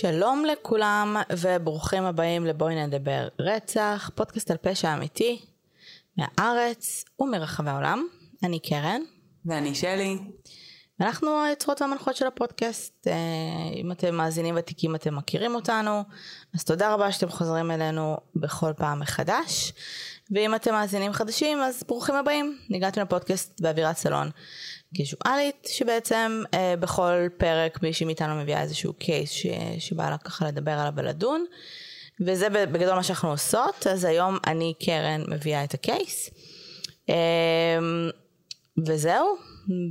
שלום לכולם וברוכים הבאים לבואי נדבר רצח, פודקאסט על פשע אמיתי מהארץ ומרחבי העולם. אני קרן. ואני שלי. אנחנו היוצרות והמנחות של הפודקאסט. אה, אם אתם מאזינים ותיקים אתם מכירים אותנו, אז תודה רבה שאתם חוזרים אלינו בכל פעם מחדש. ואם אתם מאזינים חדשים אז ברוכים הבאים. הגעתם לפודקאסט באווירת סלון קיזואלית, שבעצם אה, בכל פרק מישהי מאיתנו מביאה איזשהו קייס ש... שבא לה ככה לדבר עליו ולדון. וזה בגדול מה שאנחנו עושות, אז היום אני קרן מביאה את הקייס. אה, וזהו,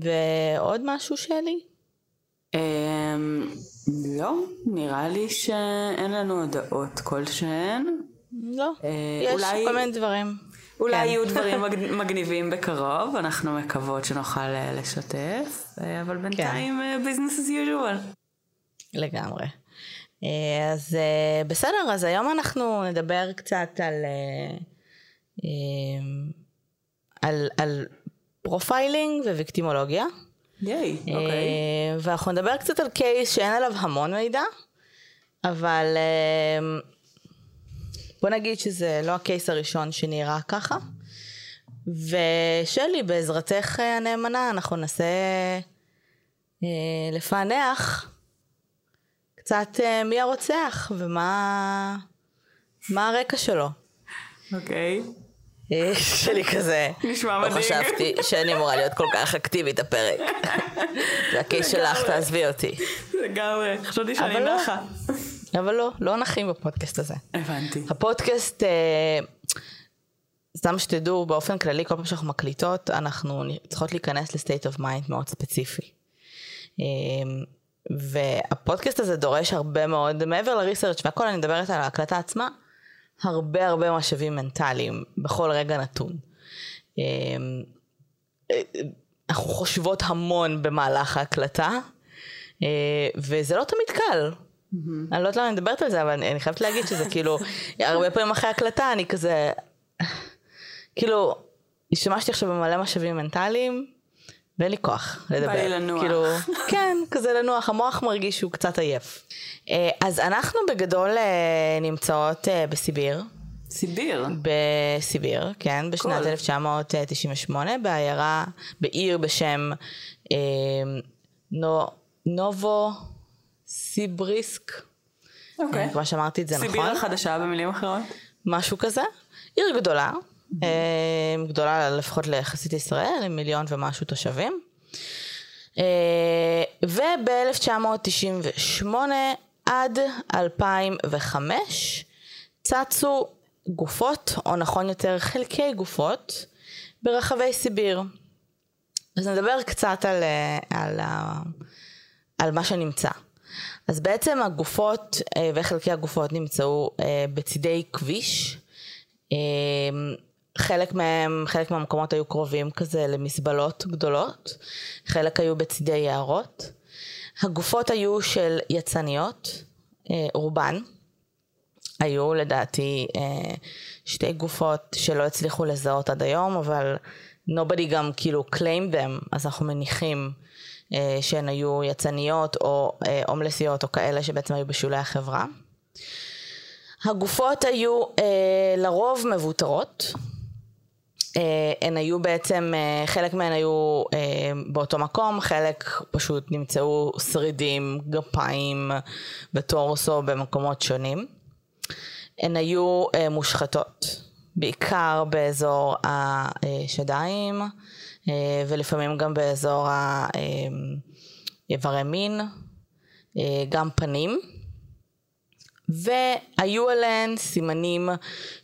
ועוד משהו שלי? אמ, לא, נראה לי שאין לנו הודעות כלשהן. לא, אה, יש אולי... כל מיני דברים. אולי כן. יהיו דברים מגניבים בקרוב, אנחנו מקוות שנוכל אה, לשתף, אה, אבל בינתיים כן. business as usual. לגמרי. אז בסדר, אז היום אנחנו נדבר קצת על, על, על profiling וויקטימולוגיה. ייי, אוקיי. ואנחנו נדבר קצת על case שאין עליו המון מידע, אבל בוא נגיד שזה לא ה case הראשון שנראה ככה. ושלי, בעזרתך הנאמנה, אנחנו ננסה אה, לפענח קצת אה, מי הרוצח ומה מה הרקע שלו. אוקיי. אה, שלי כזה, נשמע מדהים. לא חשבתי שאני אמורה להיות כל כך אקטיבית הפרק. זה הקייס שלך, תעזבי אותי. לגמרי, חשבתי שאני לא. נחה. אבל לא, לא נחים בפודקאסט הזה. הבנתי. הפודקאסט, אה, סתם שתדעו, באופן כללי, כל פעם שאנחנו מקליטות, אנחנו צריכות להיכנס ל state of mind מאוד ספציפי. אה, והפודקאסט הזה דורש הרבה מאוד, מעבר ל research והכל, אני מדברת על ההקלטה עצמה, הרבה הרבה משאבים מנטליים בכל רגע נתון. אה, אנחנו חושבות המון במהלך ההקלטה, וזה לא תמיד קל. Mm-hmm. אני לא יודעת למה אני מדברת על זה, אבל אני, אני חייבת להגיד שזה כאילו, הרבה פעמים אחרי הקלטה אני כזה, כאילו, השתמשתי עכשיו במלא משאבים מנטליים, ואין לי כוח לדבר. בא לי לנוח. כאילו, כן, כזה לנוח, המוח מרגיש שהוא קצת עייף. אה, אז אנחנו בגדול אה, נמצאות אה, בסיביר. סיביר? בסיביר, כן, בשנת 1998, בעיירה, בעיר בשם אה, נו, נובו סיבריסק. אוקיי. אני מקווה שאמרתי את זה סיביר נכון. סיביר החדשה במילים אחרות. משהו כזה. עיר גדולה, mm-hmm. גדולה לפחות ליחסית ישראל, עם מיליון ומשהו תושבים. אה, וב-1998 עד 2005 צצו גופות, או נכון יותר חלקי גופות, ברחבי סיביר. אז נדבר קצת על, אה, על, על מה שנמצא. אז בעצם הגופות וחלקי הגופות נמצאו בצידי כביש. חלק מהם, חלק מהמקומות היו קרובים כזה למזבלות גדולות, חלק היו בצידי יערות. הגופות היו של יצניות, אה, רובן. היו לדעתי אה, שתי גופות שלא הצליחו לזהות עד היום, אבל nobody גם כאילו claim them, אז אנחנו מניחים אה, שהן היו יצניות או הומלסיות או כאלה שבעצם היו בשולי החברה. הגופות היו לרוב מבוטרות, אה, הן היו בעצם, אה, חלק מהן היו אה, באותו מקום, חלק פשוט נמצאו שרידים, גפיים וטורסו במקומות שונים. הן היו מושחתות, בעיקר באזור השדיים ולפעמים גם באזור האיברי מין, גם פנים. והיו עליהן סימנים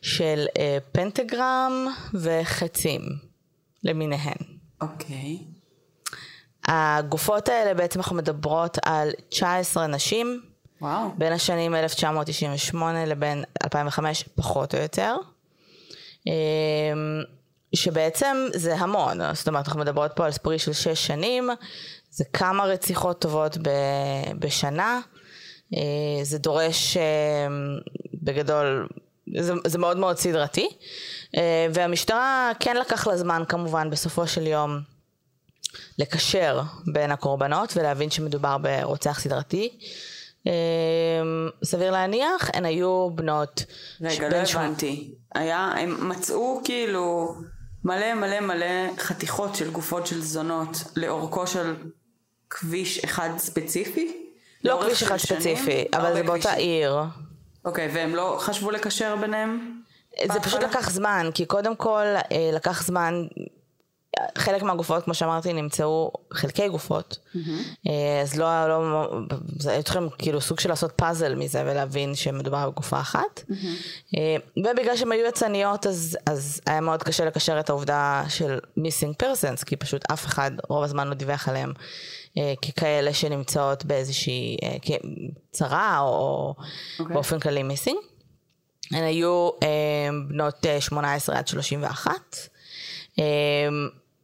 של אה, פנטגרם וחצים למיניהן. אוקיי. Okay. הגופות האלה בעצם אנחנו מדברות על 19 נשים. וואו. בין השנים 1998 לבין 2005 פחות או יותר. שבעצם זה המון, זאת אומרת אנחנו מדברות פה על ספרי של 6 שנים, זה כמה רציחות טובות בשנה. אה, זה דורש אה, בגדול, זה, זה מאוד מאוד סדרתי, אה, והמשטרה כן לקח לה זמן כמובן בסופו של יום לקשר בין הקורבנות ולהבין שמדובר ברוצח סדרתי. סביר להניח, הן היו בנות... רגע, לא הבנתי. היה, הם מצאו כאילו מלא מלא מלא חתיכות של גופות של זונות לאורכו של כביש אחד ספציפי? לא כביש אחד ספציפי, אבל זה באותה עיר. אוקיי, והם לא חשבו לקשר ביניהם? זה פשוט לקח זמן, כי קודם כל אה, לקח זמן, חלק מהגופות, כמו שאמרתי, נמצאו חלקי גופות. Mm-hmm. אז לא, לא, זה היו צריכים כאילו סוג של לעשות פאזל מזה ולהבין שמדובר בגופה אחת. Mm-hmm. ובגלל שהן היו יצניות, אז, אז היה מאוד קשה לקשר את העובדה של מיסינג פרסנס, כי פשוט אף אחד רוב הזמן לא דיווח עליהם. ככאלה שנמצאות באיזושהי צרה או okay. אוקיי. באופן כללי מיסינג. הן היו אה, בנות 18 עד 31. אה,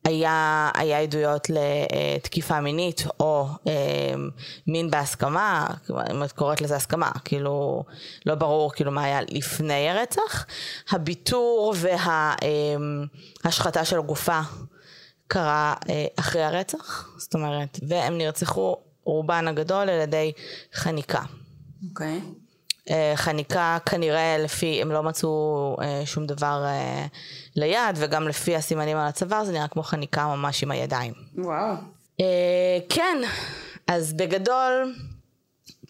היה, היה עדויות לתקיפה מינית או אה, מין בהסכמה, אם את קוראת לזה הסכמה, כאילו לא ברור כאילו מה היה לפני הרצח. הביטור וההשחתה אה, של הגופה קרה אה, אחרי הרצח, זאת אומרת, והם נרצחו רובן הגדול על ידי חניקה. אוקיי. Okay. אה, חניקה כנראה לפי, הם לא מצאו אה, שום דבר אה, ליד, וגם לפי הסימנים על הצוואר זה נראה כמו חניקה ממש עם הידיים. וואו. כן, אז בגדול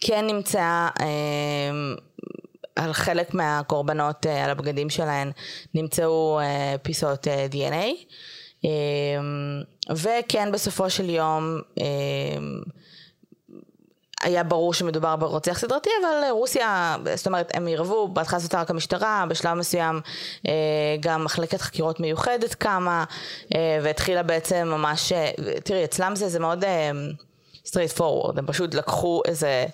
כן נמצאה על חלק מהקורבנות, על הבגדים שלהן, נמצאו פיסות DNA, וכן בסופו של יום היה ברור שמדובר ברוצח סדרתי, אבל רוסיה, זאת אומרת, הם עירבו, בהתחלה זאת רק המשטרה, בשלב מסוים אה, גם מחלקת חקירות מיוחדת קמה, אה, והתחילה בעצם ממש, אה, תראי, אצלם זה, זה מאוד straight forward, הם פשוט לקחו איזה...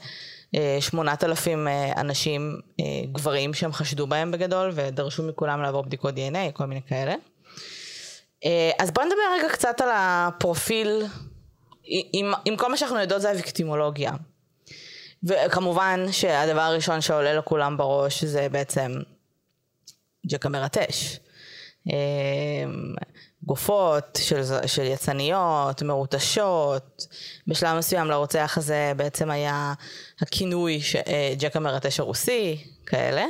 שמונת אלפים אנשים, גברים שהם חשדו בהם בגדול, ודרשו מכולם לעבור בדיקות דנ"א, כל מיני כאלה. אז בואו נדבר רגע קצת על הפרופיל, עם, עם כל מה שאנחנו יודעות זה הוויקטימולוגיה. וכמובן שהדבר הראשון שעולה לכולם בראש זה בעצם ג'ק המרטש. אמ, גופות של, של יצניות, מרוטשות. בשלב מסוים לרוצח הזה בעצם היה הכינוי אה, ג'ק המרטש הרוסי, כאלה.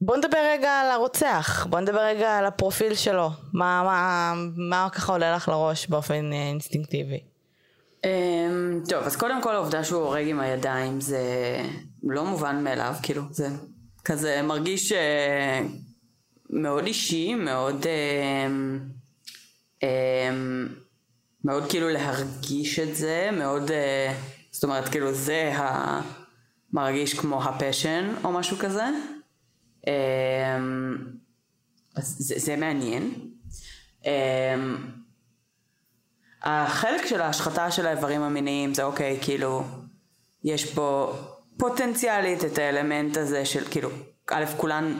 בוא נדבר רגע על הרוצח, בוא נדבר רגע על הפרופיל שלו. מה, מה, מה ככה עולה לך לראש באופן אה, אינסטינקטיבי? Um, טוב, אז קודם כל העובדה שהוא הורג עם הידיים זה לא מובן מאליו, כאילו, זה כזה מרגיש uh, מאוד אישי, מאוד, uh, um, מאוד כאילו להרגיש את זה, מאוד, uh, זאת אומרת, כאילו זה מרגיש כמו הפשן או משהו כזה. Um, אז זה, זה מעניין. החלק של ההשחתה של האיברים המיניים זה אוקיי, כאילו, יש פה פוטנציאלית את האלמנט הזה של כאילו, א', כולן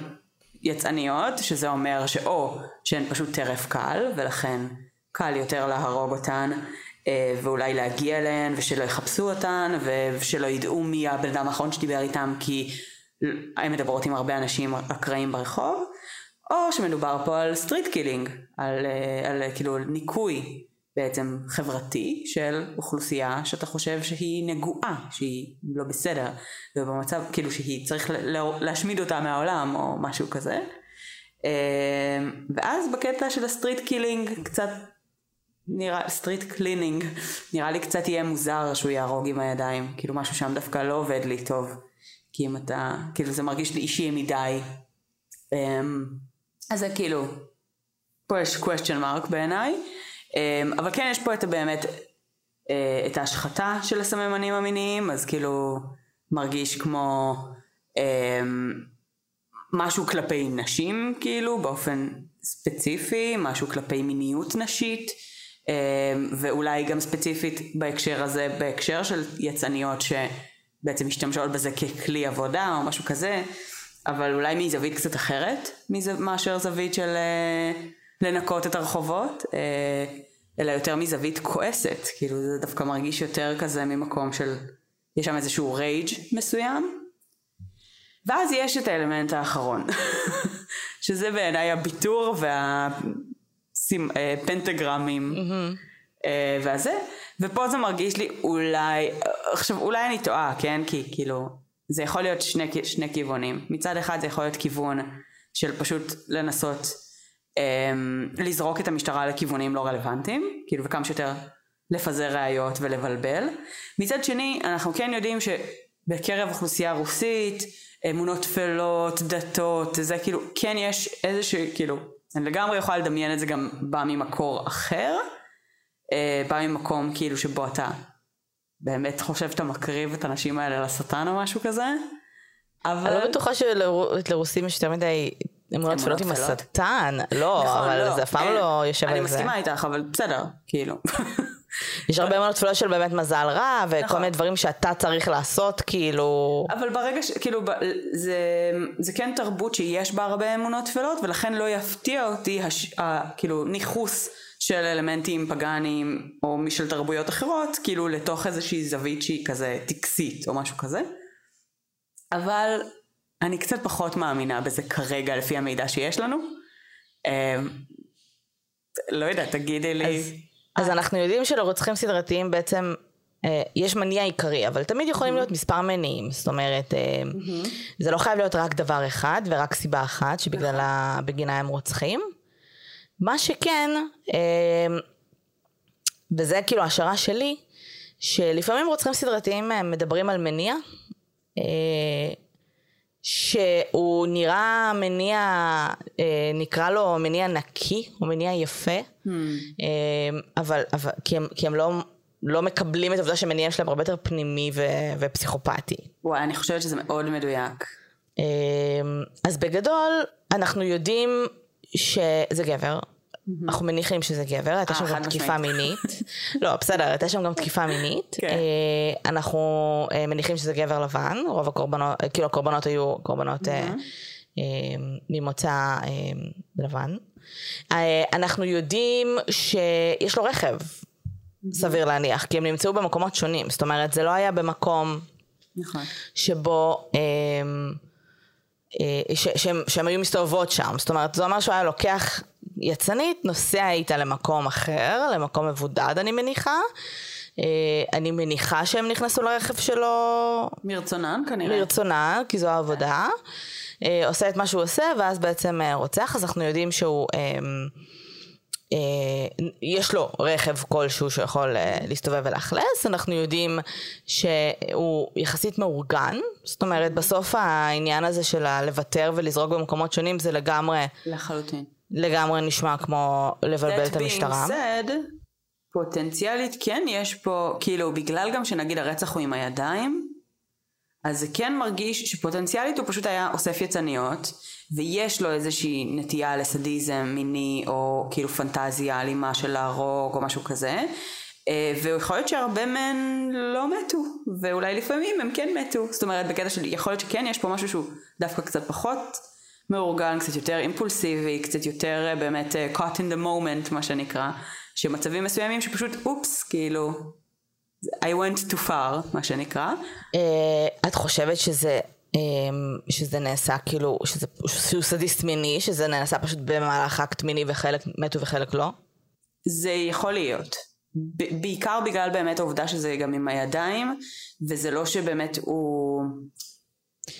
יצאניות, שזה אומר שאו שהן פשוט טרף קל, ולכן קל יותר להרוג אותן, אה, ואולי להגיע אליהן, ושלא יחפשו אותן, ושלא ידעו מי הבן אדם האחרון שדיבר איתם, כי הן מדברות עם הרבה אנשים אקראיים ברחוב, או שמדובר פה על street killing, על, אה, על, על כאילו ניקוי בעצם חברתי של אוכלוסייה שאתה חושב שהיא נגועה, שהיא לא בסדר, ובמצב כאילו שהיא צריך להשמיד אותה מהעולם או משהו כזה. אה, ואז בקטע של ה street killing קצת נראה, street cleaning, נראה לי קצת יהיה מוזר שהוא יהרוג עם הידיים, כאילו משהו שם דווקא לא עובד לי טוב, כי אם אתה, כאילו זה מרגיש לי אישי מדי. אה, אז זה כאילו, פה יש question mark בעיניי. אמ, אבל כן יש פה את באמת אה, את ההשחתה של הסממנים המיניים, אז כאילו מרגיש כמו אמ, משהו כלפי נשים כאילו באופן ספציפי, משהו כלפי מיניות נשית. אמ, ואולי גם ספציפית בהקשר הזה, בהקשר של יצניות שבעצם משתמשות בזה ככלי עבודה או משהו כזה, אבל אולי מזווית קצת אחרת מאשר זווית של אה, לנקות את הרחובות, אה, אלא יותר מזווית כועסת, כאילו זה דווקא מרגיש יותר כזה ממקום של, יש שם איזשהו רייג' מסוים. ואז יש את האלמנט האחרון, שזה בעיניי הביטור והפנטגרמים mm-hmm. והזה, ופה זה מרגיש לי אולי, עכשיו אולי אני טועה, כן? כי כאילו, זה יכול להיות שני, שני כיוונים. מצד אחד זה יכול להיות כיוון של פשוט לנסות לזרוק את המשטרה לכיוונים לא רלוונטיים, כאילו וכמה שיותר לפזר ראיות ולבלבל. מצד שני, אנחנו כן יודעים שבקרב אוכלוסייה רוסית, אמונות טפלות, דתות, זה כאילו, כן יש איזשהו, כאילו, אני לגמרי יכולה לדמיין את זה גם בא ממקור אחר, אה, בא ממקום כאילו שבו אתה באמת חושב שאתה מקריב את הנשים האלה לשטן או משהו כזה. אבל... אני לא בטוחה שלרוסים יש יותר מדי אמונות טפלות עם השטן. לא, נכון, אבל לא. זה אף פעם לא יושב על זה. אני מסכימה איתך, אבל בסדר, כאילו. יש הרבה אמונות טפלות של באמת מזל רע, וכל נכון. מיני דברים שאתה צריך לעשות, כאילו... אבל ברגע ש... כאילו, זה, זה כן תרבות שיש בה הרבה אמונות טפלות, ולכן לא יפתיע אותי, הש... ה... כאילו, ניכוס של אלמנטים פגאניים, או משל תרבויות אחרות, כאילו, לתוך איזושהי זווית שהיא כזה טקסית, או משהו כזה. אבל אני קצת פחות מאמינה בזה כרגע, לפי המידע שיש לנו. אמ, לא יודעת, תגידי לי. אז... אז אנחנו יודעים שלרוצחים סדרתיים בעצם אה, יש מניע עיקרי, אבל תמיד יכולים להיות מספר מניעים, זאת אומרת, אה, זה לא חייב להיות רק דבר אחד ורק סיבה אחת שבגללה נכון. בגינה הם רוצחים. מה שכן, אה, וזה כאילו השערה שלי, שלפעמים רוצחים סדרתיים מדברים על מניע, שהוא נראה מניע, אה, נקרא לו מניע נקי, או מניע יפה, hmm. אה, אבל, אבל כי הם, כי הם לא, לא מקבלים את העובדה שמניע שלהם הרבה יותר פנימי ו, ופסיכופתי. וואי, אני חושבת שזה מאוד מדויק. אה, אז בגדול, אנחנו יודעים שזה גבר. אנחנו מניחים שזה גבר, הייתה שם גם תקיפה מינית. לא, בסדר, הייתה שם גם תקיפה מינית. כן. אה, אנחנו אה, מניחים שזה גבר לבן, רוב הקורבנות, אה, כאילו הקורבנות היו קורבנות mm-hmm. ממוצא לבן. אנחנו יודעים שיש לו רכב, mm-hmm. סביר להניח, כי הם נמצאו במקומות שונים. זאת אומרת, זה לא היה במקום נכון. שבו... שהן היו מסתובבות שם. זאת אומרת, זה אומר שהוא היה לוקח יצנית, נוסע איתה למקום אחר, למקום מבודד אני מניחה. אה, אני מניחה שהם נכנסו לרכב שלו... מרצונן כנראה. מרצונן, כי זו העבודה. אה, עושה את מה שהוא עושה, ואז בעצם אה, רוצח, אז אנחנו יודעים שהוא... יש לו רכב כלשהו שיכול להסתובב ולאכלס, אנחנו יודעים שהוא יחסית מאורגן, זאת אומרת בסוף העניין הזה של לוותר ולזרוק במקומות שונים זה לגמרי... לחלוטין. לגמרי נשמע כמו לבלבל את המשטרה. That being said, פוטנציאלית כן יש פה, כאילו בגלל גם שנגיד הרצח הוא עם הידיים, אז זה כן מרגיש שפוטנציאלית הוא פשוט היה אוסף יצניות, ויש לו איזושהי נטייה לסדיזם מיני, או כאילו פנטזיה אלימה של להרוג או משהו כזה, אה, ויכול להיות שהרבה מהן לא מתו, ואולי לפעמים הם כן מתו, זאת אומרת בקטע של יכול להיות שכן יש פה משהו שהוא דווקא קצת פחות מאורגן, קצת יותר אימפולסיבי, קצת יותר אה, באמת uh, caught in the moment מה שנקרא, שמצבים מסוימים שפשוט אופס, כאילו, I went too far מה שנקרא. Uh, את חושבת שזה um, שזה נעשה כאילו, שזה, שהוא סדיסט מיני, שזה נעשה פשוט במהלך אקט מיני וחלק מתו וחלק לא? זה יכול להיות. ב- בעיקר בגלל באמת העובדה שזה גם עם הידיים, וזה לא שבאמת הוא...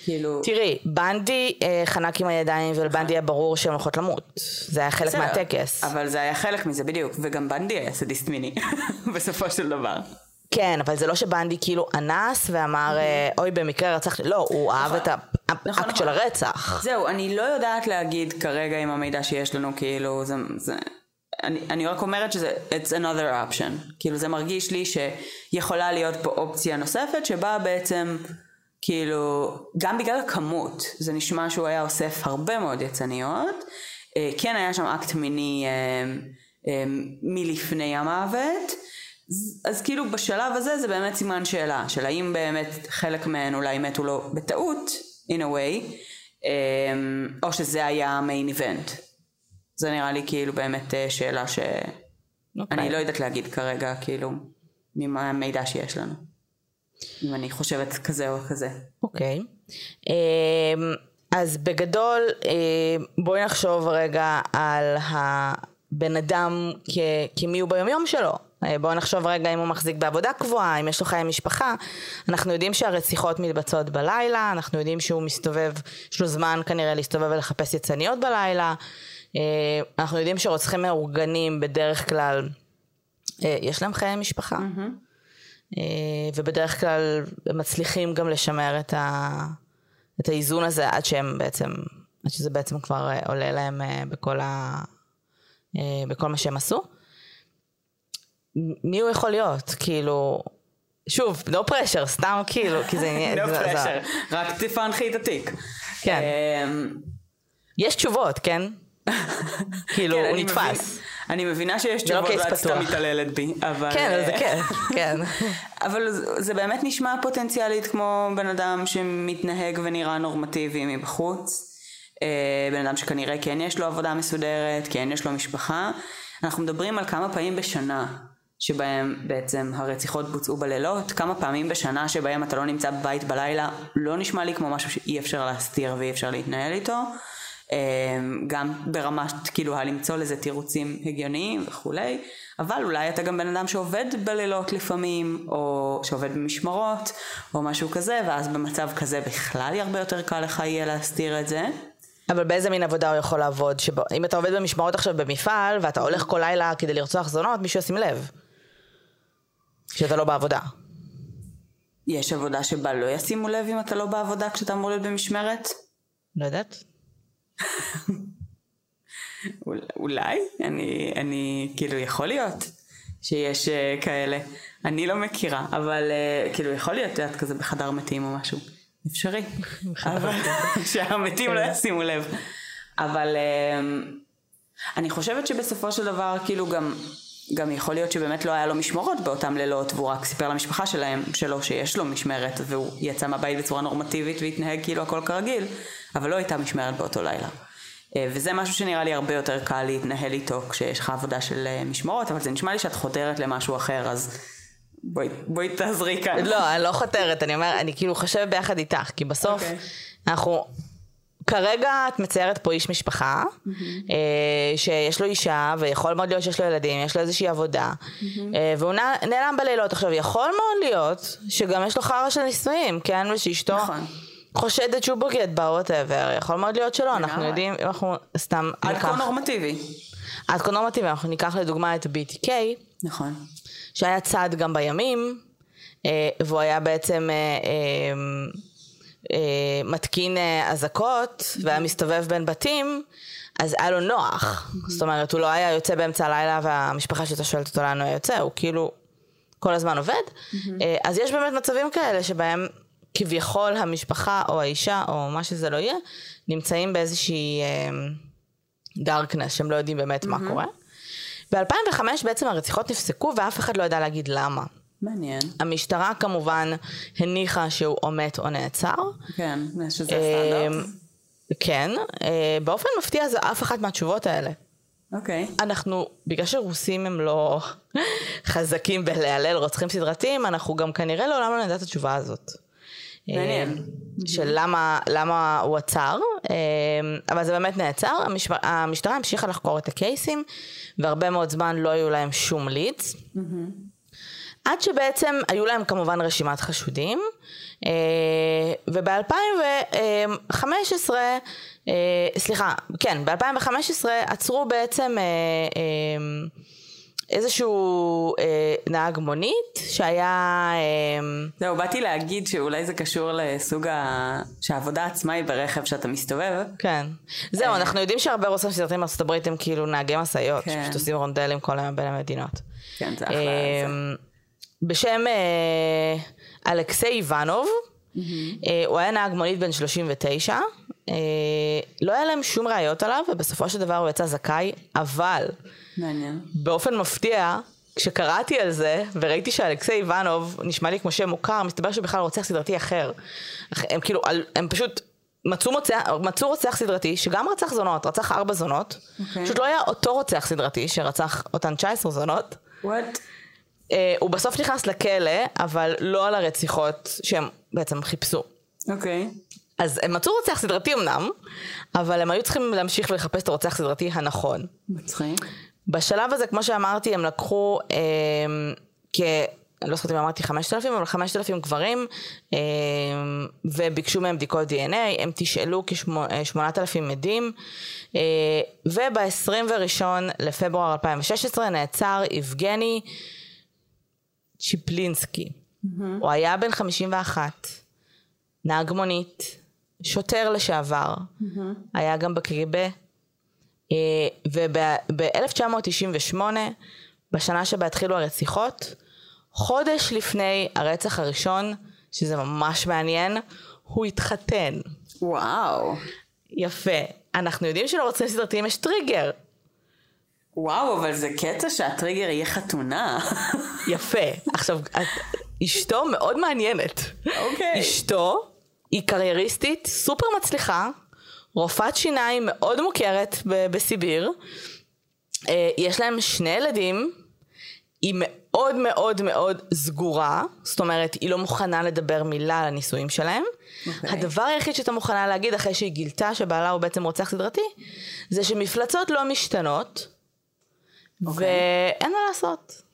כאילו... תראי, בנדי אה, חנק עם הידיים ולבנדי היה ברור שהן הולכות למות. זה היה חלק מהטקס. אבל זה היה חלק מזה בדיוק, וגם בנדי היה סדיסט מיני, בסופו של דבר. כן, אבל זה לא שבנדי כאילו אנס ואמר, אה, אוי במקרה רצחתי, לא, הוא אהב נכון. את האקט נכון, של נכון. הרצח. זהו, אני לא יודעת להגיד כרגע עם המידע שיש לנו, כאילו, זה... זה... אני, אני רק אומרת שזה it's another option כאילו זה מרגיש לי שיכולה להיות פה אופציה נוספת שבה בעצם כאילו, גם בגלל הכמות, זה נשמע שהוא היה אוסף הרבה מאוד יצניות. אה, כן היה שם אקט מיני אה, מלפני המוות. אז כאילו בשלב הזה זה באמת סימן שאלה, של האם באמת חלק מהן אולי מתו לו בטעות, in a way, או שזה היה המיין איבנט. זה נראה לי כאילו באמת שאלה שאני אוקיי. okay. לא יודעת להגיד כרגע, כאילו, ממה המידע שיש לנו. אם אני חושבת כזה או כזה. אוקיי. Okay. אמ, אז בגדול, אמ, בואי נחשוב רגע על הבן אדם כ- כמי הוא ביומיום שלו. אה, בואו נחשוב רגע אם הוא מחזיק בעבודה קבועה, אם יש לו חיי משפחה. אנחנו יודעים שהרציחות מתבצעות בלילה, אנחנו יודעים שהוא מסתובב, יש לו זמן כנראה להסתובב ולחפש יצניות בלילה. אה, אנחנו יודעים שרוצחים מאורגנים בדרך כלל, אה, יש להם חיי משפחה. אה, ובדרך כלל הם מצליחים גם לשמר את, ה, את האיזון הזה עד שהם בעצם, עד שזה בעצם כבר עולה להם בכל, ה, בכל מה שהם עשו. מי הוא יכול להיות? כאילו, שוב, no pressure, סתם כאילו, כי זה... זה- pressure, רק תפענחי את התיק. כן. אמ, יש תשובות, כן? כאילו, כן, הוא נתפס. אני מבינה שיש לא תשובות ואת סתם. מתעללת בי, אבל... כן, זה אה, כן, כן. אבל זה- זה באמת נשמע פוטנציאלית כמו בן אדם שמתנהג ונראה נורמטיבי מבחוץ. אה, בן אדם שכנראה כן יש לו עבודה מסודרת, כן יש לו משפחה. אנחנו מדברים על כמה פעמים בשנה שבהם בעצם הרציחות בוצעו בלילות, כמה פעמים בשנה שבהם אתה לא נמצא בבית בלילה, לא נשמע לי כמו משהו שאי אפשר להסתיר ואי אפשר להתנהל איתו. אה, גם ברמה כאילו למצוא לזה תירוצים הגיוניים וכולי, אבל אולי אתה גם בן אדם שעובד בלילות לפעמים, או שעובד במשמרות, או משהו כזה, ואז במצב כזה בכלל יהיה הרבה יותר קל לך יהיה להסתיר את זה. אבל באיזה מין עבודה הוא יכול לעבוד? שבו, אם אתה עובד במשמרות עכשיו במפעל, ואתה הולך כל לילה כדי לרצוח זונות, מישהו ישים לב. שאתה לא בעבודה. יש עבודה שבה לא ישימו לב אם אתה לא בעבודה כשאתה אמור להיות במשמרת? לא יודעת. אול- אולי, אני, אני, כאילו, יכול להיות שיש uh, כאלה. אני לא מכירה, אבל uh, כאילו, יכול להיות, את יודעת, כזה בחדר מתים או משהו. אפשרי. אבל שהמתים לא ישימו לב. אבל uh, אני חושבת שבסופו של דבר, כאילו, גם... גם יכול להיות שבאמת לא היה לו משמרות באותם לילות והוא רק סיפר למשפחה שלהם שלו שיש לו משמרת והוא יצא מהבית בצורה נורמטיבית והתנהג כאילו הכל כרגיל אבל לא הייתה משמרת באותו לילה. אה, וזה משהו שנראה לי הרבה יותר קל להתנהל איתו כשיש לך עבודה של אה, משמרות אבל זה נשמע לי שאת חודרת למשהו אחר אז בואי, בואי תעזרי כאן. לא, אני לא חותרת, אני אומר, אני כאילו חושבת ביחד איתך, כי בסוף אוקיי. אנחנו... כרגע את מציירת פה איש משפחה, אה, שיש לו אישה, ויכול מאוד להיות שיש לו ילדים, יש לו איזושהי עבודה, אה, והוא נע- נעלם בלילות. עכשיו, יכול מאוד להיות שגם יש לו חרא של נישואים, כן? ושאשתו נכון. חושדת שהוא בוגד בה, ווטאבר. יכול מאוד להיות שלא, אנחנו. יודעים, אנחנו סתם עד כה. נורמטיבי. עד כה נורמטיבי, אנחנו ניקח לדוגמה את BTK, נכון. שהיה צד גם בימים, אה, והוא היה בעצם מתקין אה, אזעקות, והיה מסתובב בין בתים, אז היה לו נוח. זאת אומרת, הוא לא היה יוצא באמצע הלילה והמשפחה שלו שואלת אותו לאן הוא היה יוצא, הוא כאילו כל הזמן עובד. אה, אז יש באמת מצבים כאלה שבהם כביכול המשפחה או האישה או מה שזה לא יהיה, נמצאים באיזושהי דארקנס, שהם לא יודעים באמת מה קורה. ב-2005 בעצם הרציחות נפסקו ואף אחד לא ידע להגיד למה. מעניין. המשטרה כמובן הניחה שהוא או מת או נעצר. כן, שזה אה, הסטנדרט. כן, אה, באופן מפתיע זה אף אחת מהתשובות האלה. אוקיי. אנחנו, בגלל שרוסים הם לא חזקים בלהלל רוצחים סדרתיים, אנחנו גם כנראה לעולם לא נדע את התשובה הזאת. מעניין. אה, של למה, למה הוא עצר, אבל זה באמת נעצר, המשפ... המשטרה המשיכה לחקור את הקייסים, והרבה מאוד זמן לא היו להם שום לידס. עד שבעצם היו להם כמובן רשימת חשודים, וב-2015, סליחה, כן, ב-2015 עצרו בעצם אה, אה, איזשהו אה, נהג מונית שהיה... אה, זהו, באתי להגיד שאולי זה קשור לסוג ה... שהעבודה עצמה היא ברכב שאתה מסתובב. כן. זהו, אנחנו יודעים שהרבה רוצים סרטים בארצות הברית הם כאילו נהגי משאיות, כן. שפשוט עושים רונדלים כל היום בין המדינות. כן, זה אחלה. זה. בשם אה, אלכסיי איוונוב, אה, הוא היה נהג מונית בן 39, אה, לא היה להם שום ראיות עליו, ובסופו של דבר הוא יצא זכאי, אבל מעניין. באופן מפתיע, כשקראתי על זה, וראיתי שאלכסיי איוונוב נשמע לי כמו שם מוכר, מסתבר שהוא בכלל רוצח סדרתי אחר. הם כאילו, הם פשוט מצאו, מוצא, מצאו רוצח סדרתי, שגם רצח זונות, רצח ארבע זונות. אוקיי. פשוט לא היה אותו רוצח סדרתי שרצח אותן 19 זונות. וואט? אה, הוא בסוף נכנס לכלא, אבל לא על הרציחות שהם בעצם חיפשו. אוקיי. אז הם מצאו רוצח סדרתי אמנם, אבל הם היו צריכים להמשיך ולחפש את הרוצח הסדרתי הנכון. מצחיק. בשלב הזה, כמו שאמרתי, הם לקחו אה, כ... אני לא זוכרת אם אמרתי 5,000, אבל 5,000 גברים, אה, וביקשו מהם בדיקות DNA, הם תשאלו כ-8,000 עדים, אה, וב-21 לפברואר 2016 נעצר יבגני צ'יפלינסקי. Mm-hmm. הוא היה בן 51, נהג מונית, שוטר לשעבר, mm-hmm. היה גם בקריבה, אה, וב-1998, בשנה שבה התחילו הרציחות, חודש לפני הרצח הראשון, שזה ממש מעניין, הוא התחתן. וואו. יפה. אנחנו יודעים שלרוצים סדרתיים יש טריגר. וואו, אבל זה קטע שהטריגר יהיה חתונה. יפה. עכשיו, אשתו מאוד מעניינת. אוקיי. Okay. אשתו היא קרייריסטית, סופר מצליחה, רופאת שיניים מאוד מוכרת בסיביר. אה, יש להם שני ילדים, היא מאוד מאוד מאוד סגורה, זאת אומרת, היא לא מוכנה לדבר מילה על הנישואים שלהם. Okay. אוקיי. הדבר היחיד שהייתה מוכנה להגיד אחרי שהיא גילתה שבעלה הוא בעצם רוצח סדרתי, זה שמפלצות לא משתנות, okay. אוקיי. ואין מה לעשות.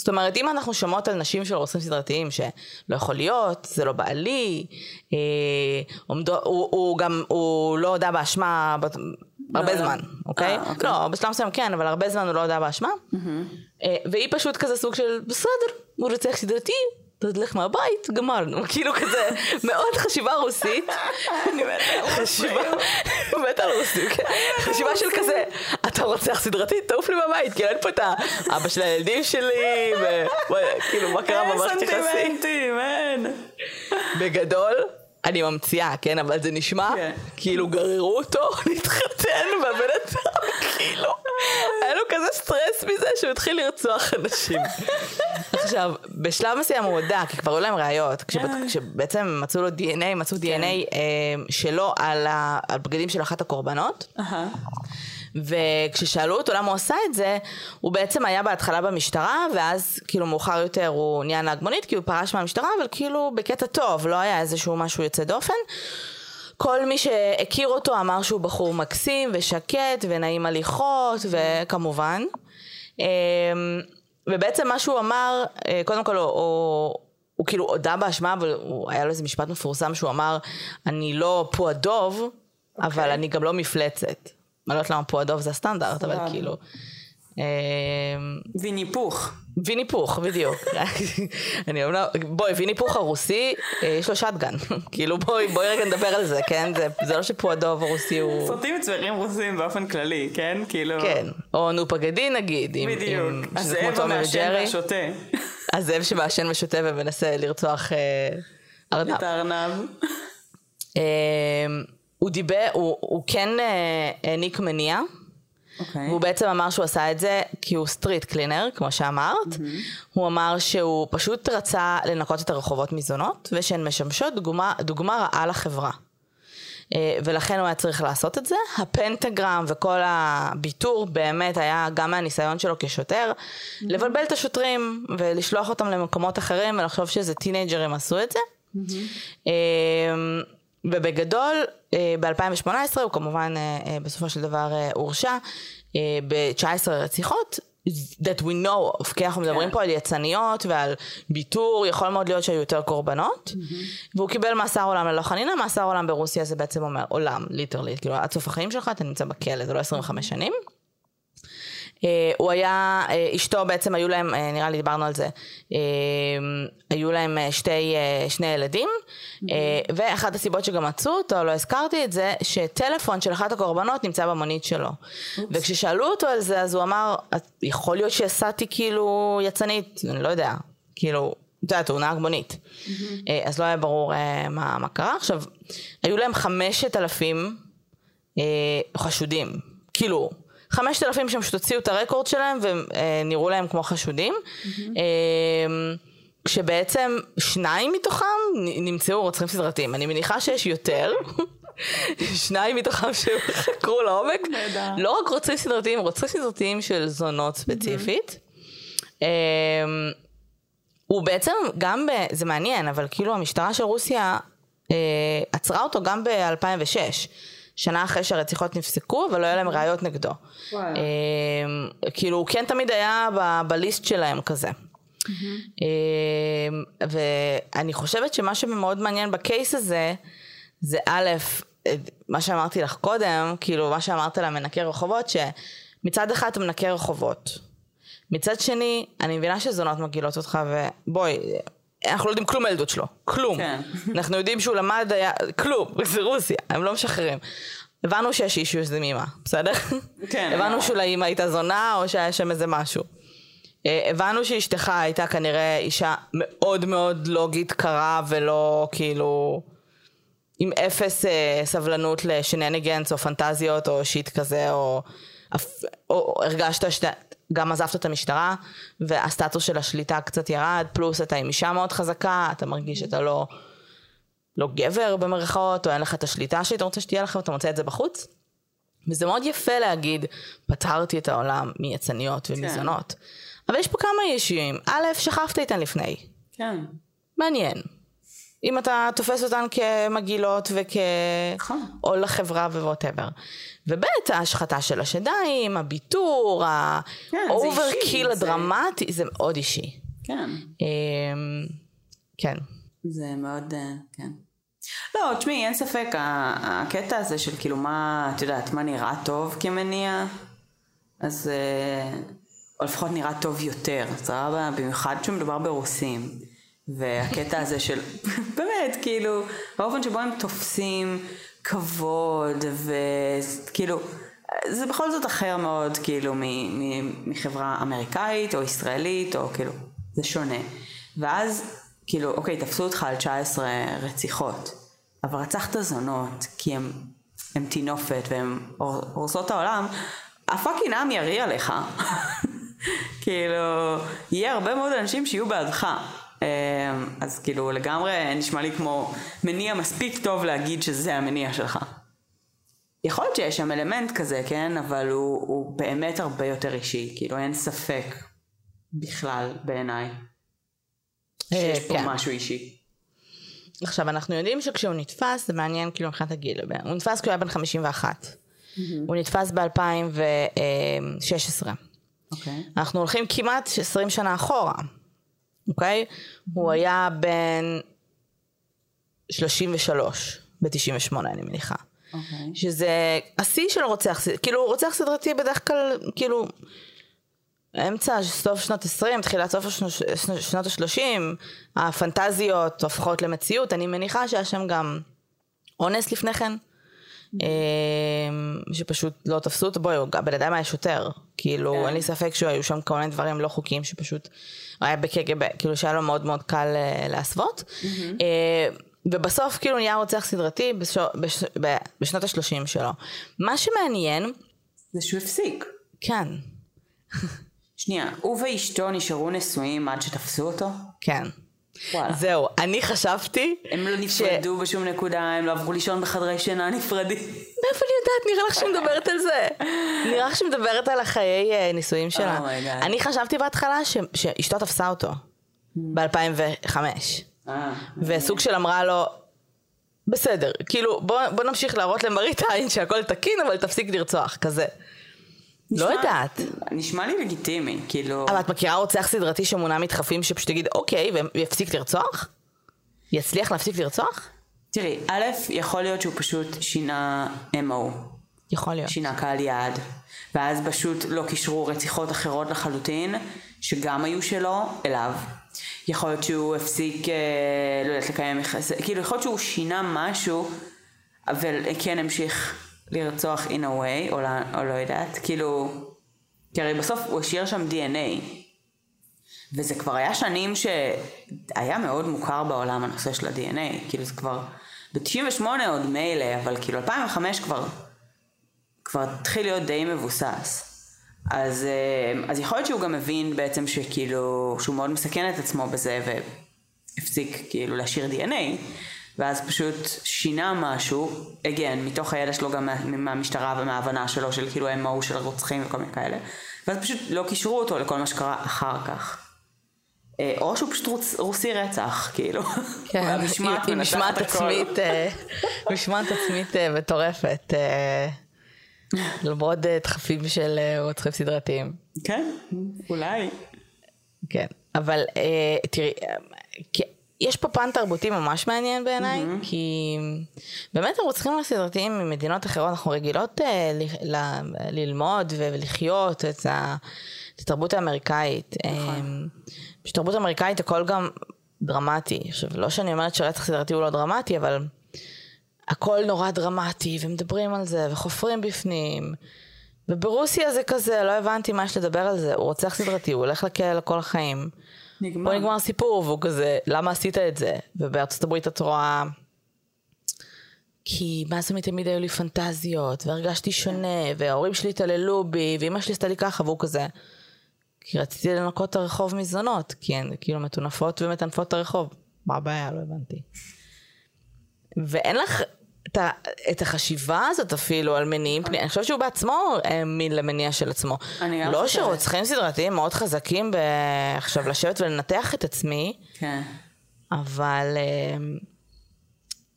זאת אומרת, אם אנחנו שומעות על נשים של רוצחים סדרתיים שלא יכול להיות, זה לא בעלי, אה, עומדו, הוא, הוא גם, הוא לא הודה באשמה הרבה לא, זמן, לא. אוקיי? אה, אוקיי? לא, בשלב מסוים כן, אבל הרבה זמן הוא לא הודה באשמה. אה, והיא פשוט כזה סוג של, בסדר, הוא רוצח סדרתי, תלך מהבית, גמרנו, כאילו כזה, מאוד חשיבה רוסית. אני מתה על רוסית, כן. חשיבה של כזה, אתה רוצח סדרתי, תעוף לי מהבית, כאילו אין פה את האבא של הילדים שלי, וכאילו מה קרה במערכת יחסים. אין סנטימנטים, אין. בגדול, אני ממציאה, כן, אבל זה נשמע כן. כאילו גררו אותו להתחתן, והבן אדם כאילו, היה לו כזה סטרס מזה שהוא התחיל לרצוח אנשים. עכשיו, בשלב מסוים הוא הודה, כי כבר היו להם ראיות, כשבעצם מצאו לו DNA, מצאו DNA כן. אה, שלו על הבגדים של אחת הקורבנות. וכששאלו אותו למה הוא עשה את זה, הוא בעצם היה בהתחלה במשטרה, ואז כאילו מאוחר יותר הוא נהיה נהג מונית, כי הוא פרש מהמשטרה, אבל כאילו בקטע טוב, לא היה איזשהו משהו יוצא דופן. כל מי שהכיר אותו אמר שהוא בחור מקסים ושקט ונעים הליכות, וכמובן. אמ, ובעצם מה שהוא אמר, אה, קודם כל הוא, הוא, הוא כאילו הודה באשמה, אבל הוא, היה לו איזה משפט מפורסם שהוא אמר, אני לא פועדוב, okay. אבל אוקיי. אני גם לא מפלצת. אני לא יודעת למה פה הדוב זה הסטנדרט, אבל כאילו... אמ, ויניפוך. ויניפוך, בדיוק. אני אומרת, בואי, ויניפוך הרוסי, אה, יש לו שטגן. כאילו בואי, בואי רגע נדבר על זה, כן? זה לא שפועדוב הרוסי הוא... סרטים מצוירים רוסים באופן כללי, כן? כאילו... כן. או ну погоди נגיד. בדיוק. הזאב המעשן והשותה. הזאב שמעשן ושותה ומנסה לרצוח אה, ארנב. את הארנב. אמ, הוא דיבר, הוא, הוא כן אה, העניק מניע. Okay. אוקיי. והוא בעצם אמר שהוא עשה את זה כי הוא street cleaner, כמו שאמרת. Mm-hmm. הוא אמר שהוא פשוט רצה לנקות את הרחובות מזונות, ושהן משמשות דוגמה, דוגמה רעה לחברה. אה, ולכן הוא היה צריך לעשות את זה. הפנטגרם וכל הביטור באמת היה גם מהניסיון שלו כשוטר, mm-hmm. לבלבל את השוטרים ולשלוח אותם למקומות אחרים ולחשוב שזה טינאייג'רים עשו את זה. Mm-hmm. ובגדול, אה, ב-2018 הוא כמובן אה, אה, בסופו של דבר הורשע ב-19 רציחות. that we know of, כי אנחנו מדברים כן. פה על יצאניות ועל ביטור, יכול מאוד להיות שהיו יותר קורבנות, mm-hmm. והוא קיבל מאסר עולם ללא חנינה, מאסר עולם ברוסיה זה בעצם אומר עולם, literally, כאילו עד סוף החיים שלך אתה נמצא בכלא, זה לא 25 שנים. אה, הוא היה, אה, אשתו בעצם היו להם, אה, נראה לי דיברנו על זה, היו להם שתי, שני ילדים, ואחת הסיבות שגם מצאו אותו, לא הזכרתי את זה, שטלפון של אחת הקורבנות נמצא במונית שלו. וכששאלו אותו על זה, אז הוא אמר, יכול להיות שהסעתי כאילו יצנית, אני לא יודע, כאילו, את יודעת, הוא נהג מונית. אז לא היה ברור מה, מה קרה. עכשיו, היו להם חמשת אלפים חשודים, כאילו, חמשת אלפים שהם פשוט הוציאו את הרקורד שלהם ונראו להם כמו חשודים. אמ, כשבעצם שניים מתוכם נמצאו רוצחים סדרתיים. אני מניחה שיש יותר. שניים מתוכם שהם חקרו לעומק. לא רק רוצחים סדרתיים, רוצחים סדרתיים של זונות ספציפית. אמ, הוא בעצם גם, ב, זה מעניין, אבל כאילו המשטרה של רוסיה אה, עצרה אותו גם ב-2006. שנה אחרי שהרציחות נפסקו, אבל לא היה להם ראיות נגדו. וואלה. אה, כאילו, הוא כן תמיד היה ב- בליסט שלהם כזה. אה, ואני חושבת שמה שמאוד מעניין בקייס הזה, זה א', מה שאמרתי לך קודם, כאילו מה שאמרת למנקה רחובות, שמצד אחד אתה מנקה רחובות. מצד שני, אני מבינה שזונות מגעילות אותך, ובואי, אנחנו לא יודעים כלום מהילדות שלו, כלום. כן. אנחנו יודעים שהוא למד, היה, כלום, זה רוסיה, הם לא משחררים. הבנו שיש אישיוס עם אמא, בסדר? כן, הבנו לגמרי. שאולי אמא הייתה זונה, או שהיה שם איזה משהו. אה, הבנו שאשתך הייתה כנראה אישה מאוד מאוד לוגית קרה ולא כאילו עם אפס אה, סבלנות לשנניגנס או פנטזיות או שיט כזה או, או, או הרגשת שאתה גם עזבת את המשטרה והסטטוס של השליטה קצת ירד פלוס אתה עם אישה מאוד חזקה אתה מרגיש שאתה לא לא גבר במרכאות או אין לך את השליטה שהיית רוצה שתהיה לך ואתה מוצא את זה בחוץ וזה מאוד יפה להגיד, פטרתי את העולם מיצניות ומזונות. אבל יש פה כמה אישים. א', שכבת איתן לפני. כן. מעניין. אם אתה תופס אותן כמגעילות וכ... נכון. או לחברה ו whatever. וב', ההשחתה של השדיים, הביטור, כן, זה ה overkill זה- הדרמטי, זה מאוד אישי. כן. אמ, כן. זה מאוד, אה, כן. לא, תשמעי, אין ספק, הקטע הזה של כאילו מה, את יודעת, מה נראה טוב כמניע, אז, אה, או לפחות נראה טוב יותר, סבבה? במיוחד כשמדובר ברוסים. והקטע הזה של, באמת, כאילו, האופן שבו הם תופסים כבוד, וכאילו, זה בכל זאת אחר מאוד, כאילו, מחברה אמריקאית או ישראלית, או כאילו, זה שונה. ואז, כאילו, אוקיי, תפסו אותך על 19 רציחות, אבל רצחת זונות, כי הם, הם טינופת והם הור- הורסות את העולם, הפאקינג עם יריע לך. כאילו, יהיה הרבה מאוד אנשים שיהיו בעדך. אמ, אז כאילו לגמרי נשמע לי כמו מניע מספיק טוב להגיד שזה המניע שלך. יכול להיות שיש שם אלמנט כזה, כן? אבל הוא, הוא באמת הרבה יותר אישי. כאילו אין ספק בכלל בעיניי שיש פה כן. משהו אישי. עכשיו, אנחנו יודעים שכשהוא נתפס, זה מעניין כאילו מבחינת הגיל. הוא נתפס כשהוא היה בן 51. הוא נתפס ב-2016. אוקיי. אנחנו הולכים כמעט 20 שנה אחורה, אוקיי? הוא היה בן 33 ב-98 אני מניחה. אוקיי. שזה השיא של רוצח, כאילו רוצח סדרתי בדרך כלל, כאילו, אמצע, סוף שנות 20, תחילת סוף שנות ה-30, הפנטזיות הופכות למציאות, אני מניחה שהיה שם גם אונס לפני כן, אמ, שפשוט לא תפסו אותו, בואי, הבן אדם היה שוטר, כאילו, כן. אין לי ספק שהיו שם כל מיני דברים לא חוקיים שפשוט, היה בקג"ב, כאילו שהיה לו מאוד מאוד קל אה, להסוות. אה, ובסוף כאילו נהיה רוצח סדרתי בשו, בש, ב, בשנות ה-30 שלו. מה שמעניין, זה שהוא הפסיק. כן, שנייה, הוא ואשתו נשארו נשואים עד שתפסו אותו? כן. וואלה. זהו, אני חשבתי... הם לא נפרדו בשום נקודה, הם לא עברו לישון בחדרי שינה נפרדים. מאיפה אני יודעת? נראה לך שהיא מדברת על זה. נראה לך שהיא מדברת על החיי אה, נישואים שלה. oh my god. אני חשבתי בהתחלה ש- שאשתו תפסה אותו ב-2005. אה, וסוג של אמרה לו, בסדר, כאילו בוא, בוא נמשיך להראות למראית עין שהכל תקין אבל תפסיק לרצוח, כזה. לא יודעת. נשמע לי לגיטימי, כאילו... אבל את מכירה רוצח סדרתי שמונע מדחפים שפשוט יגיד אוקיי ויפסיק לרצוח? יצליח להפסיק לרצוח? תראי, א', יכול להיות שהוא פשוט שינה MO, יכול להיות. שינה קהל יעד, ואז פשוט לא קישרו רציחות אחרות לחלוטין, שגם היו שלו, אליו. יכול להיות שהוא הפסיק, אה, לא יודעת, לקיים יחסי, כאילו יכול להיות שהוא שינה משהו, אבל כן המשיך לרצוח in a way, או לא, או לא יודעת, כאילו, כי הרי בסוף הוא השאיר שם DNA. וזה כבר היה שנים שהיה מאוד מוכר בעולם הנושא של ה-DNA, כאילו זה כבר, ב-98 עוד מילא, אבל כאילו 2005 כבר, כבר התחיל להיות די מבוסס. אז, אה, אז יכול להיות שהוא גם מבין בעצם שכאילו, שהוא מאוד מסכן את עצמו בזה והפסיק כאילו להשאיר DNA, ואז פשוט שינה משהו, again, מתוך הידע שלו גם מה, מהמשטרה ומההבנה שלו של כאילו ה-MO של הרוצחים וכל מיני כאלה, ואז פשוט לא קישרו אותו לכל מה שקרה אחר כך. אה, או שהוא פשוט רוץ, רוסי רצח, כאילו. כן, מנצחת משמעת הכל. עצמית, אה, משמעת עצמית אה, מטורפת. למרות דחפים של רוצחים סדרתיים. כן, אולי. כן, אבל תראי, יש פה פן תרבותי ממש מעניין בעיניי, כי באמת הרוצחים הסדרתיים ממדינות אחרות, אנחנו רגילות אה, ל- ל- ללמוד ולחיות את ה- את התרבות האמריקאית. נכון. אה, בתרבות האמריקאית הכל גם דרמטי. עכשיו, לא שאני אומרת שרצח סדרתי הוא לא דרמטי, אבל הכל נורא דרמטי, ומדברים על זה, וחופרים בפנים. וברוסיה זה כזה, לא הבנתי מה יש לדבר על זה, הוא רוצח סדרתי, הוא הולך לכלא לכל החיים. נגמר. פה נגמר הסיפור, והוא כזה, למה עשית את זה? ובארצות הברית את רואה... כי מאז תמיד היו לי פנטזיות, והרגשתי שונה, וההורים שלי התעללו בי, ואימא שלי עשתה לי ככה, והוא כזה... כי רציתי לנקות את הרחוב מזונות, כי הן כאילו מטונפות ומטנפות את הרחוב. מה הבעיה? לא הבנתי. ואין לך את, החשיבה הזאת אפילו על מניעים פנימיים. אני חושבת שהוא בעצמו האמין למניע של עצמו. אני גם לא חושבת. שרוצחים סדרתיים מאוד חזקים ב- עכשיו לשבת ולנתח את עצמי, כן. אבל אה,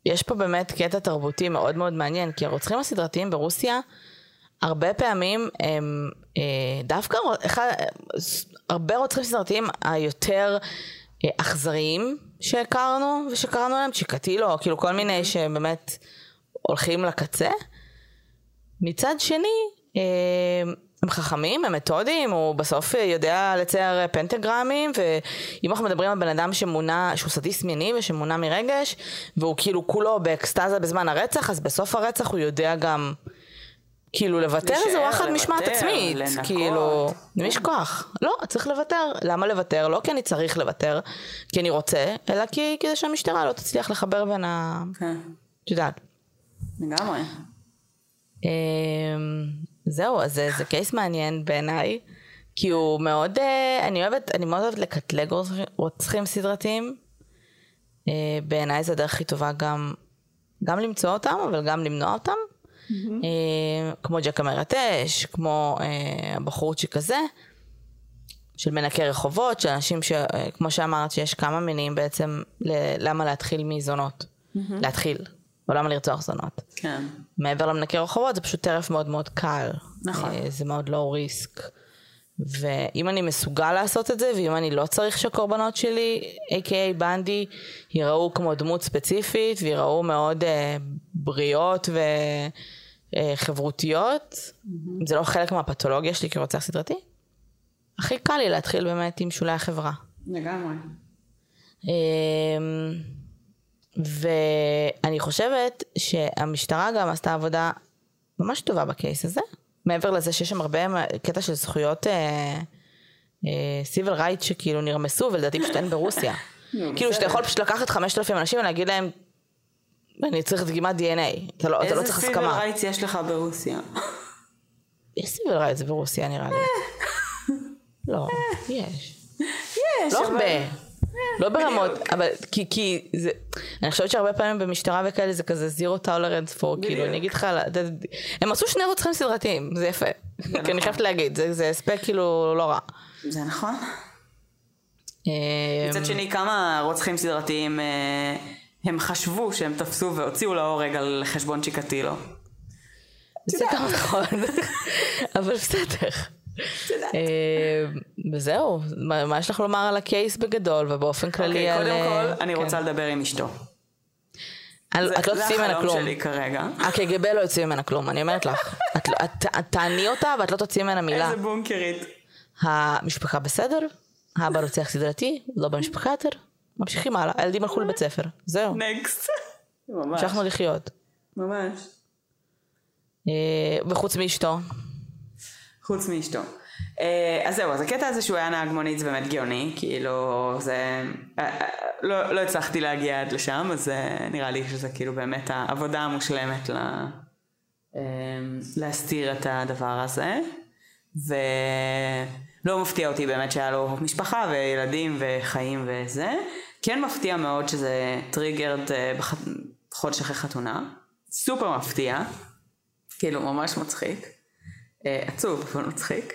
יש פה באמת קטע תרבותי מאוד מאוד מעניין, כי הרוצחים הסדרתיים ברוסיה, הרבה פעמים הם אה, דווקא, אחד, הרבה רוצחים סדרתיים היותר אה, אכזריים שהכרנו ושקראנו להם, צ'יקטילו, כאילו כל מיני שבאמת הולכים לקצה. מצד שני, אה, הם חכמים, הם מתודיים, הוא בסוף יודע לצייר פנטגרמים, ואם אנחנו מדברים על בן אדם שמונע, שהוא סדיסט מיני ושמונע מרגש, והוא כאילו כולו באקסטזה בזמן הרצח, אז בסוף הרצח הוא יודע גם, כאילו לוותר זה להישאר, וואחד משמעת עצמית, לנקות. כאילו, למי יש כוח? לא, צריך לוותר. למה לוותר? לא כי אני צריך לוותר, כי אני רוצה, אלא כי כדי שהמשטרה לא תצליח לחבר בין ה... כן. את יודעת. לגמרי. אמ, זהו, אז זה, זה קייס מעניין בעיניי, כי הוא מאוד, אה, אני אוהבת, אני מאוד אוהבת לקטלג רוצחים- סדרתיים. אה, בעיניי זה הדרך הכי טובה גם, גם למצוא אותם, אבל גם למנוע אותם. אה, כמו ג'ק המרטש, כמו הבחורצ'יק הזה, של מנקי רחובות, של אנשים ש... כמו שאמרת, שיש כמה מינים בעצם למה להתחיל מזונות. להתחיל, או למה לרצוח זונות. כן. מעבר למנקי רחובות זה פשוט טרף מאוד מאוד קל. נכון. אה, זה מאוד לואו ריסק. ואם אני מסוגל לעשות את זה, ואם אני לא צריך שהקורבנות שלי, a.k.a בנדי, ייראו כמו דמות ספציפית, וייראו מאוד אה, בריאות וחברותיות, אם זה לא חלק מהפתולוגיה שלי כרוצח סדרתי, הכי קל לי להתחיל באמת עם שולי החברה. לגמרי. אמ, ואני חושבת שהמשטרה גם עשתה עבודה ממש טובה ב case הזה, מעבר לזה שיש שם הרבה קטע של זכויות civil rights שכאילו נרמסו ולדעתי פשוט אין ברוסיה. כאילו שאתה יכול פשוט לקחת 5,000 אנשים ולהגיד להם אני צריך דגימת DNA, אתה לא, אתה לא צריך איזה civil הסכמה. rights יש לך ברוסיה? יש civil rights זה ברוסיה נראה לי. לא, יש. יש, לא אבל- הרבה. לא ברמות, אבל כי, כי זה, אני חושבת שהרבה פעמים במשטרה וכאלה זה כזה זירו טולרנס פור, כאילו אני אגיד לך, הם עשו שני רוצחים סדרתיים, זה יפה, כי אני חייבת להגיד, זה, זה הספק כאילו לא רע. זה נכון. אמ, מצד שני, כמה רוצחים סדרתיים אה, הם חשבו שהם תפסו והוציאו להורג על חשבון צ'יקטילו. זה גם נכון, אבל בסדר. אמ, וזהו, מה יש לך לומר על הקייס בגדול ובאופן כללי אוקיי, על... קודם אה, כל, אני כן. רוצה לדבר עם אשתו. זה- את לא זה תוציאי ממנה החלום כלום. שלי כרגע. הקג"ב לא יוציא ממנה כלום, אני אומרת לך. את לא- את תעני אותה ואת לא תוציאי ממנה מילה. איזה בונקרית. המשפחה בסדר, האבא רוצח סדרתי, לא במשפחה יותר, ממשיכים הלאה, הילדים הלכו לבית ספר, זהו, נקסט. ממש. המשכנו לחיות. ממש. אה, וחוץ מאשתו, חוץ מאשתו. אה, אז זהו, אז הקטע הזה שהוא היה נהג מונית זה באמת גאוני, כאילו זה... אה, אה, לא, לא הצלחתי להגיע עד לשם, אז אה, נראה לי שזה כאילו באמת העבודה המושלמת ל... אה, להסתיר את הדבר הזה. ולא מפתיע אותי באמת שהיה לו משפחה וילדים וחיים וזה. כן מפתיע מאוד שזה triggered בח... אחרי חתונה. סופר מפתיע. כאילו ממש מצחיק. אה, עצוב אבל מצחיק.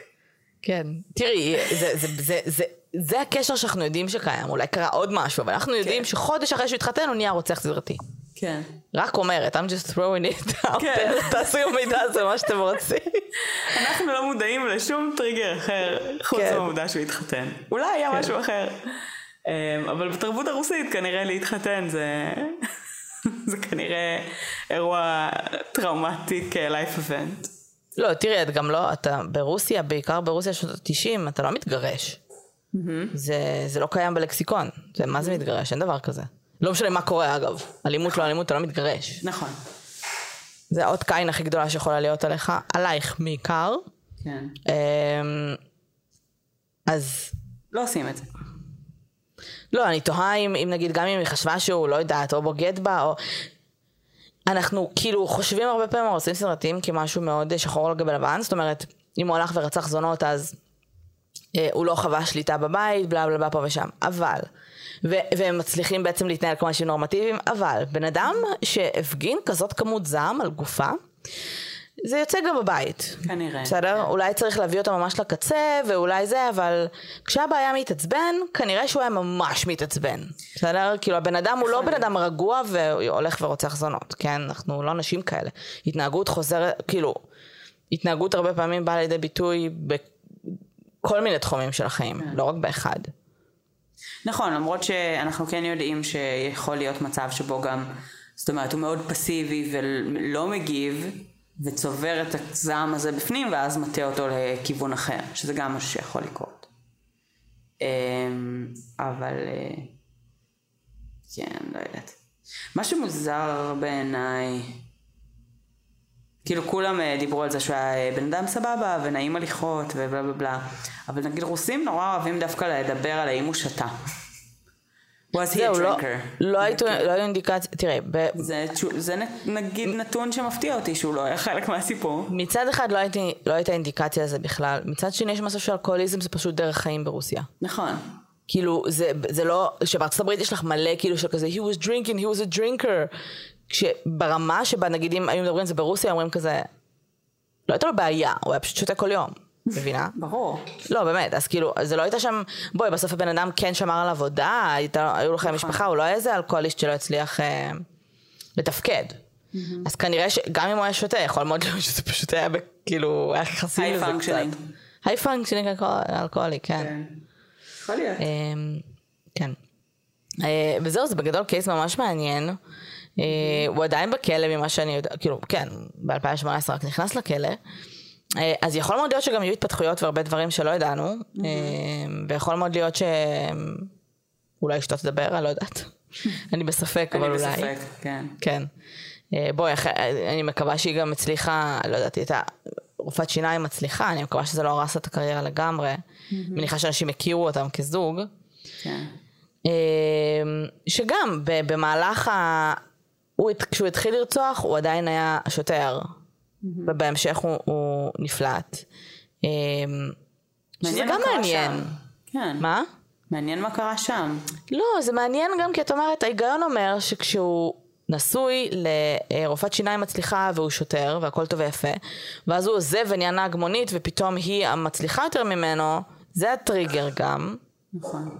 כן, תראי, זה, זה, זה, זה, זה הקשר שאנחנו יודעים שקיים, אולי קרה עוד משהו, אבל אנחנו יודעים כן. שחודש אחרי שהוא התחתן הוא נהיה רוצח סדרתי. כן. רק אומרת, I'm just throwing it out כן. תעשו עם מידע הזה מה שאתם רוצים. אנחנו לא מודעים לשום טריגר אחר, חוץ כן. מהעובדה שהוא התחתן. אולי היה משהו אחר. אמ, אבל בתרבות הרוסית כנראה להתחתן זה... זה כנראה אירוע טראומטי כ-life event. לא, תראי, את גם לא, אתה ברוסיה, בעיקר ברוסיה שנות ה-90, אתה לא מתגרש. זה, זה לא קיים בלקסיקון. זה, מה זה מתגרש? אין דבר כזה. לא משנה מה קורה אגב. אלימות לא אלימות, אתה לא מתגרש. נכון. זה האות קין הכי גדולה שיכולה להיות עליך, עלייך בעיקר. כן. אמ, אז לא עושים את זה. לא, אני תוהה אם, אם נגיד, גם אם היא חשבה שהוא, לא יודעת, או בוגד בה, או... אנחנו כאילו חושבים הרבה פעמים עושים סרטים כמשהו מאוד שחור על גבי לבן, זאת אומרת, אם הוא הלך ורצח זונות אז אה, הוא לא חווה שליטה בבית, בלה בלה בלה פה ושם, אבל, ו- והם מצליחים בעצם להתנהל כמו אנשים נורמטיביים, אבל בן אדם שהפגין כזאת כמות זעם על גופה, זה יוצא גם בבית. כנראה. בסדר? אולי צריך להביא אותו ממש לקצה, ואולי זה, אבל כשאבא היה מתעצבן, כנראה שהוא היה ממש מתעצבן. בסדר? כאילו הבן אדם הוא לא בן אדם רגוע והולך ורוצח זונות, כן? אנחנו לא אנשים כאלה. התנהגות חוזרת, כאילו, התנהגות הרבה פעמים באה לידי ביטוי בכל מיני תחומים של החיים, לא רק באחד. נכון, למרות שאנחנו כן יודעים שיכול להיות מצב שבו גם, זאת אומרת, הוא מאוד פסיבי ולא מגיב, וצובר את הזעם הזה בפנים, ואז מטה אותו לכיוון אחר, שזה גם משהו שיכול לקרות. אמ, אבל, אה, כן, לא יודעת. מה שמוזר בעיניי, כאילו כולם אה, דיברו על זה שהוא היה אה, בן אדם סבבה ונעים הליכות ובלה בלה בלה, אבל נגיד רוסים נורא אוהבים דווקא לדבר על האם הוא שתה. Was he a זהו, לא, drinker? לא לא היו אינדיקציה, תראה, זה, נגיד נתון שמפתיע אותי שהוא לא היה חלק מהסיפור. מצד אחד לא, לא הייתה אינדיקציה לזה בכלל, מצד שני יש משהו של אלכוהוליזם זה פשוט דרך חיים ברוסיה. נכון. כאילו זה, זה לא, שבארצות הברית יש לך מלא כאילו של כזה he was drinking, he was a drinker. כשברמה שבה נגיד אם היו מדברים על זה ברוסיה אומרים כזה, לא הייתה לו בעיה, הוא היה פשוט שותה כל יום, מבינה? ברור. לא באמת, אז כאילו, זה לא הייתה שם, בואי בסוף הבן אדם כן שמר על עבודה, הייתה, היו לך משפחה, הוא לא היה איזה אלכוהוליסט שלא הצליח אה, לתפקד. אז כנראה שגם אם הוא היה שותה, יכול מאוד להיות שזה פשוט היה כאילו, היה חסין לזה קצת. high functioning אלכוהולי, כן. יכול להיות. אמ, כן. אה, וזהו, זה בגדול case ממש מעניין. אה, הוא עדיין בכלא ממה שאני יודע, כאילו, כן, ב-2018 רק נכנס לכלא. אה, אז יכול מאוד להיות שגם יהיו התפתחויות והרבה דברים שלא ידענו, אה, ויכול מאוד להיות שאולי אשתו תדבר, אני לא יודעת. אני בספק, אבל אני אולי. בספק, כן. כן. אה, בואי, אני מקווה שהיא גם הצליחה, לא יודעת, היא הייתה רופאת שיניים מצליחה, אני מקווה שזה לא הרס את הקריירה לגמרי. מניחה שאנשים הכירו אותם כזוג. כן. שגם במהלך ה... הוא, כשהוא התחיל לרצוח הוא עדיין היה שוטר, ובהמשך הוא, הוא נפלט. אה, שזה גם מעניין. שם. כן. מה? מעניין מה קרה שם. לא, זה מעניין גם כי את אומרת, ההיגיון אומר שכשהוא נשוי לרופאת שיניים מצליחה והוא שוטר והכל טוב ויפה, ואז הוא עוזב ונהיה נהג מונית ופתאום היא המצליחה יותר ממנו, זה הטריגר גם. נכון.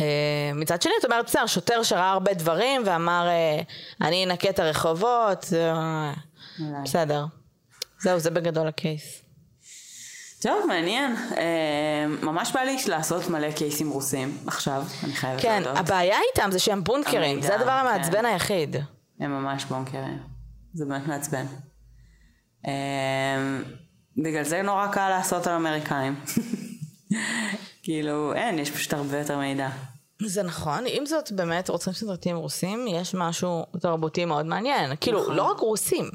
אה, מצד שני את אומרת בסדר, שוטר שראה הרבה דברים ואמר אה, אני אנקה את הרחובות, אה. בסדר. זהו, זה בגדול הקייס. טוב, מעניין. ממש בא לי לעשות מלא קייסים רוסים עכשיו, אני חייבת כן, להודות. הבעיה איתם זה שהם בונקרים, המידע, זה הדבר כן. המעצבן היחיד. הם ממש בונקרים. זה באמת מעצבן. בגלל זה נורא קל לעשות על אמריקאים. כאילו, אין, יש פשוט הרבה יותר מידע. זה נכון, עם זאת באמת רוצים סרטים רוסים, יש משהו תרבותי מאוד מעניין. כאילו, נכון. לא רק רוסים,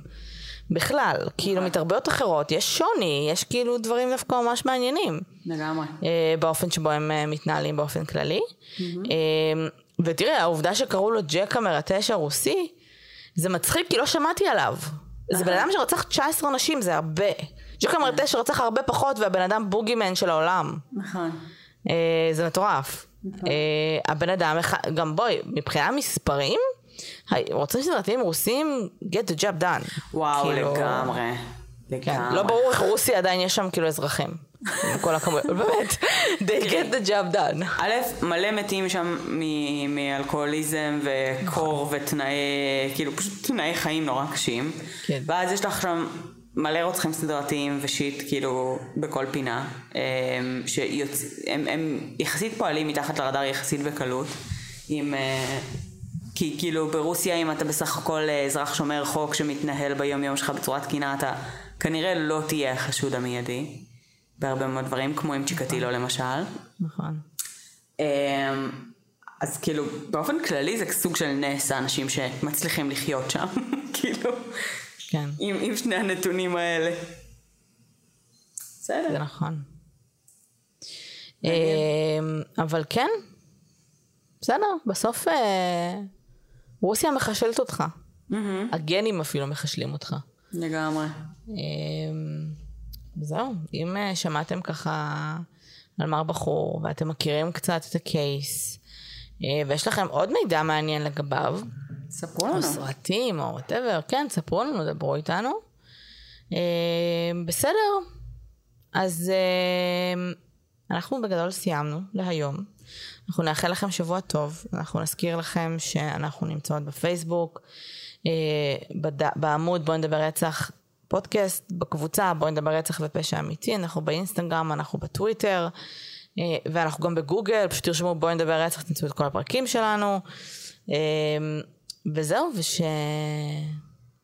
בכלל, כאילו מתרבויות אחרות, יש שוני, יש כאילו דברים דווקא ממש מעניינים. לגמרי. אה, באופן שבו הם אה, מתנהלים באופן כללי. אה, ותראה, העובדה שקראו לו ג'ק המרטש הרוסי, זה מצחיק כי לא שמעתי עליו. זה בן אדם שרצח 19 אנשים, זה הרבה. ג'ק המרטש רצח הרבה פחות והבן אדם בוגימן של העולם. נכון. אה, זה מטורף. אה, הבן אדם, גם בואי, מבחינה מספרים, רוצים סרטים רוסים, get the job done. וואו, כאילו, לגמרי. כן, לא ברור איך רוסיה עדיין יש שם כאילו אזרחים. עם כל הכמויות, באמת, they get the job done. א', מלא מתים שם מ- מאלכוהוליזם וקור ותנאי, כאילו פשוט תנאי חיים נורא קשים. כן. ואז יש לך שם מלא רוצחים סדרתיים ושיט כאילו בכל פינה, אמ, שהם הם יחסית פועלים מתחת לרדאר יחסית בקלות. עם, אה, כי כאילו ברוסיה אם אתה בסך הכל אה, אזרח שומר חוק שמתנהל ביום יום שלך בצורה תקינה אתה כנראה לא תהיה החשוד המיידי בהרבה מאוד דברים כמו עם צ'יקטילו למשל. נכון. אמ, אז כאילו באופן כללי זה סוג של נס האנשים שמצליחים לחיות שם כאילו כן, עם, עם שני הנתונים האלה. זה בסדר. נכון. אמ, אבל כן, בסדר, בסוף אה, רוסיה מחשלת אותך. הגנים אפילו מחשלים אותך. לגמרי. אמ, זהו, אם אה, שמעתם ככה על הבחור ואתם מכירים קצת את ה case אה, ויש לכם עוד מידע מעניין לגביו, ספרו לנו. סרטים או whatever, כן, ספרו לנו, דברו איתנו. אה, בסדר, אז אה, אנחנו בגדול סיימנו להיום. אנחנו נאחל לכם שבוע טוב, אנחנו נזכיר לכם שאנחנו נמצאות בפייסבוק, אה, בד... בעמוד בואי נדבר רצח פודקאסט, בקבוצה בואי נדבר רצח ופשע אמיתי, אנחנו באינסטגרם, אנחנו בטוויטר, ואנחנו גם בגוגל, פשוט תרשמו בואי נדבר רצח, תמצאו את כל הפרקים שלנו. וזהו, וש...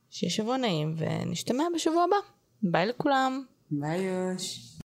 שיהיה שבוע נעים, ונשתמע בשבוע הבא. ביי לכולם. ביי יוש.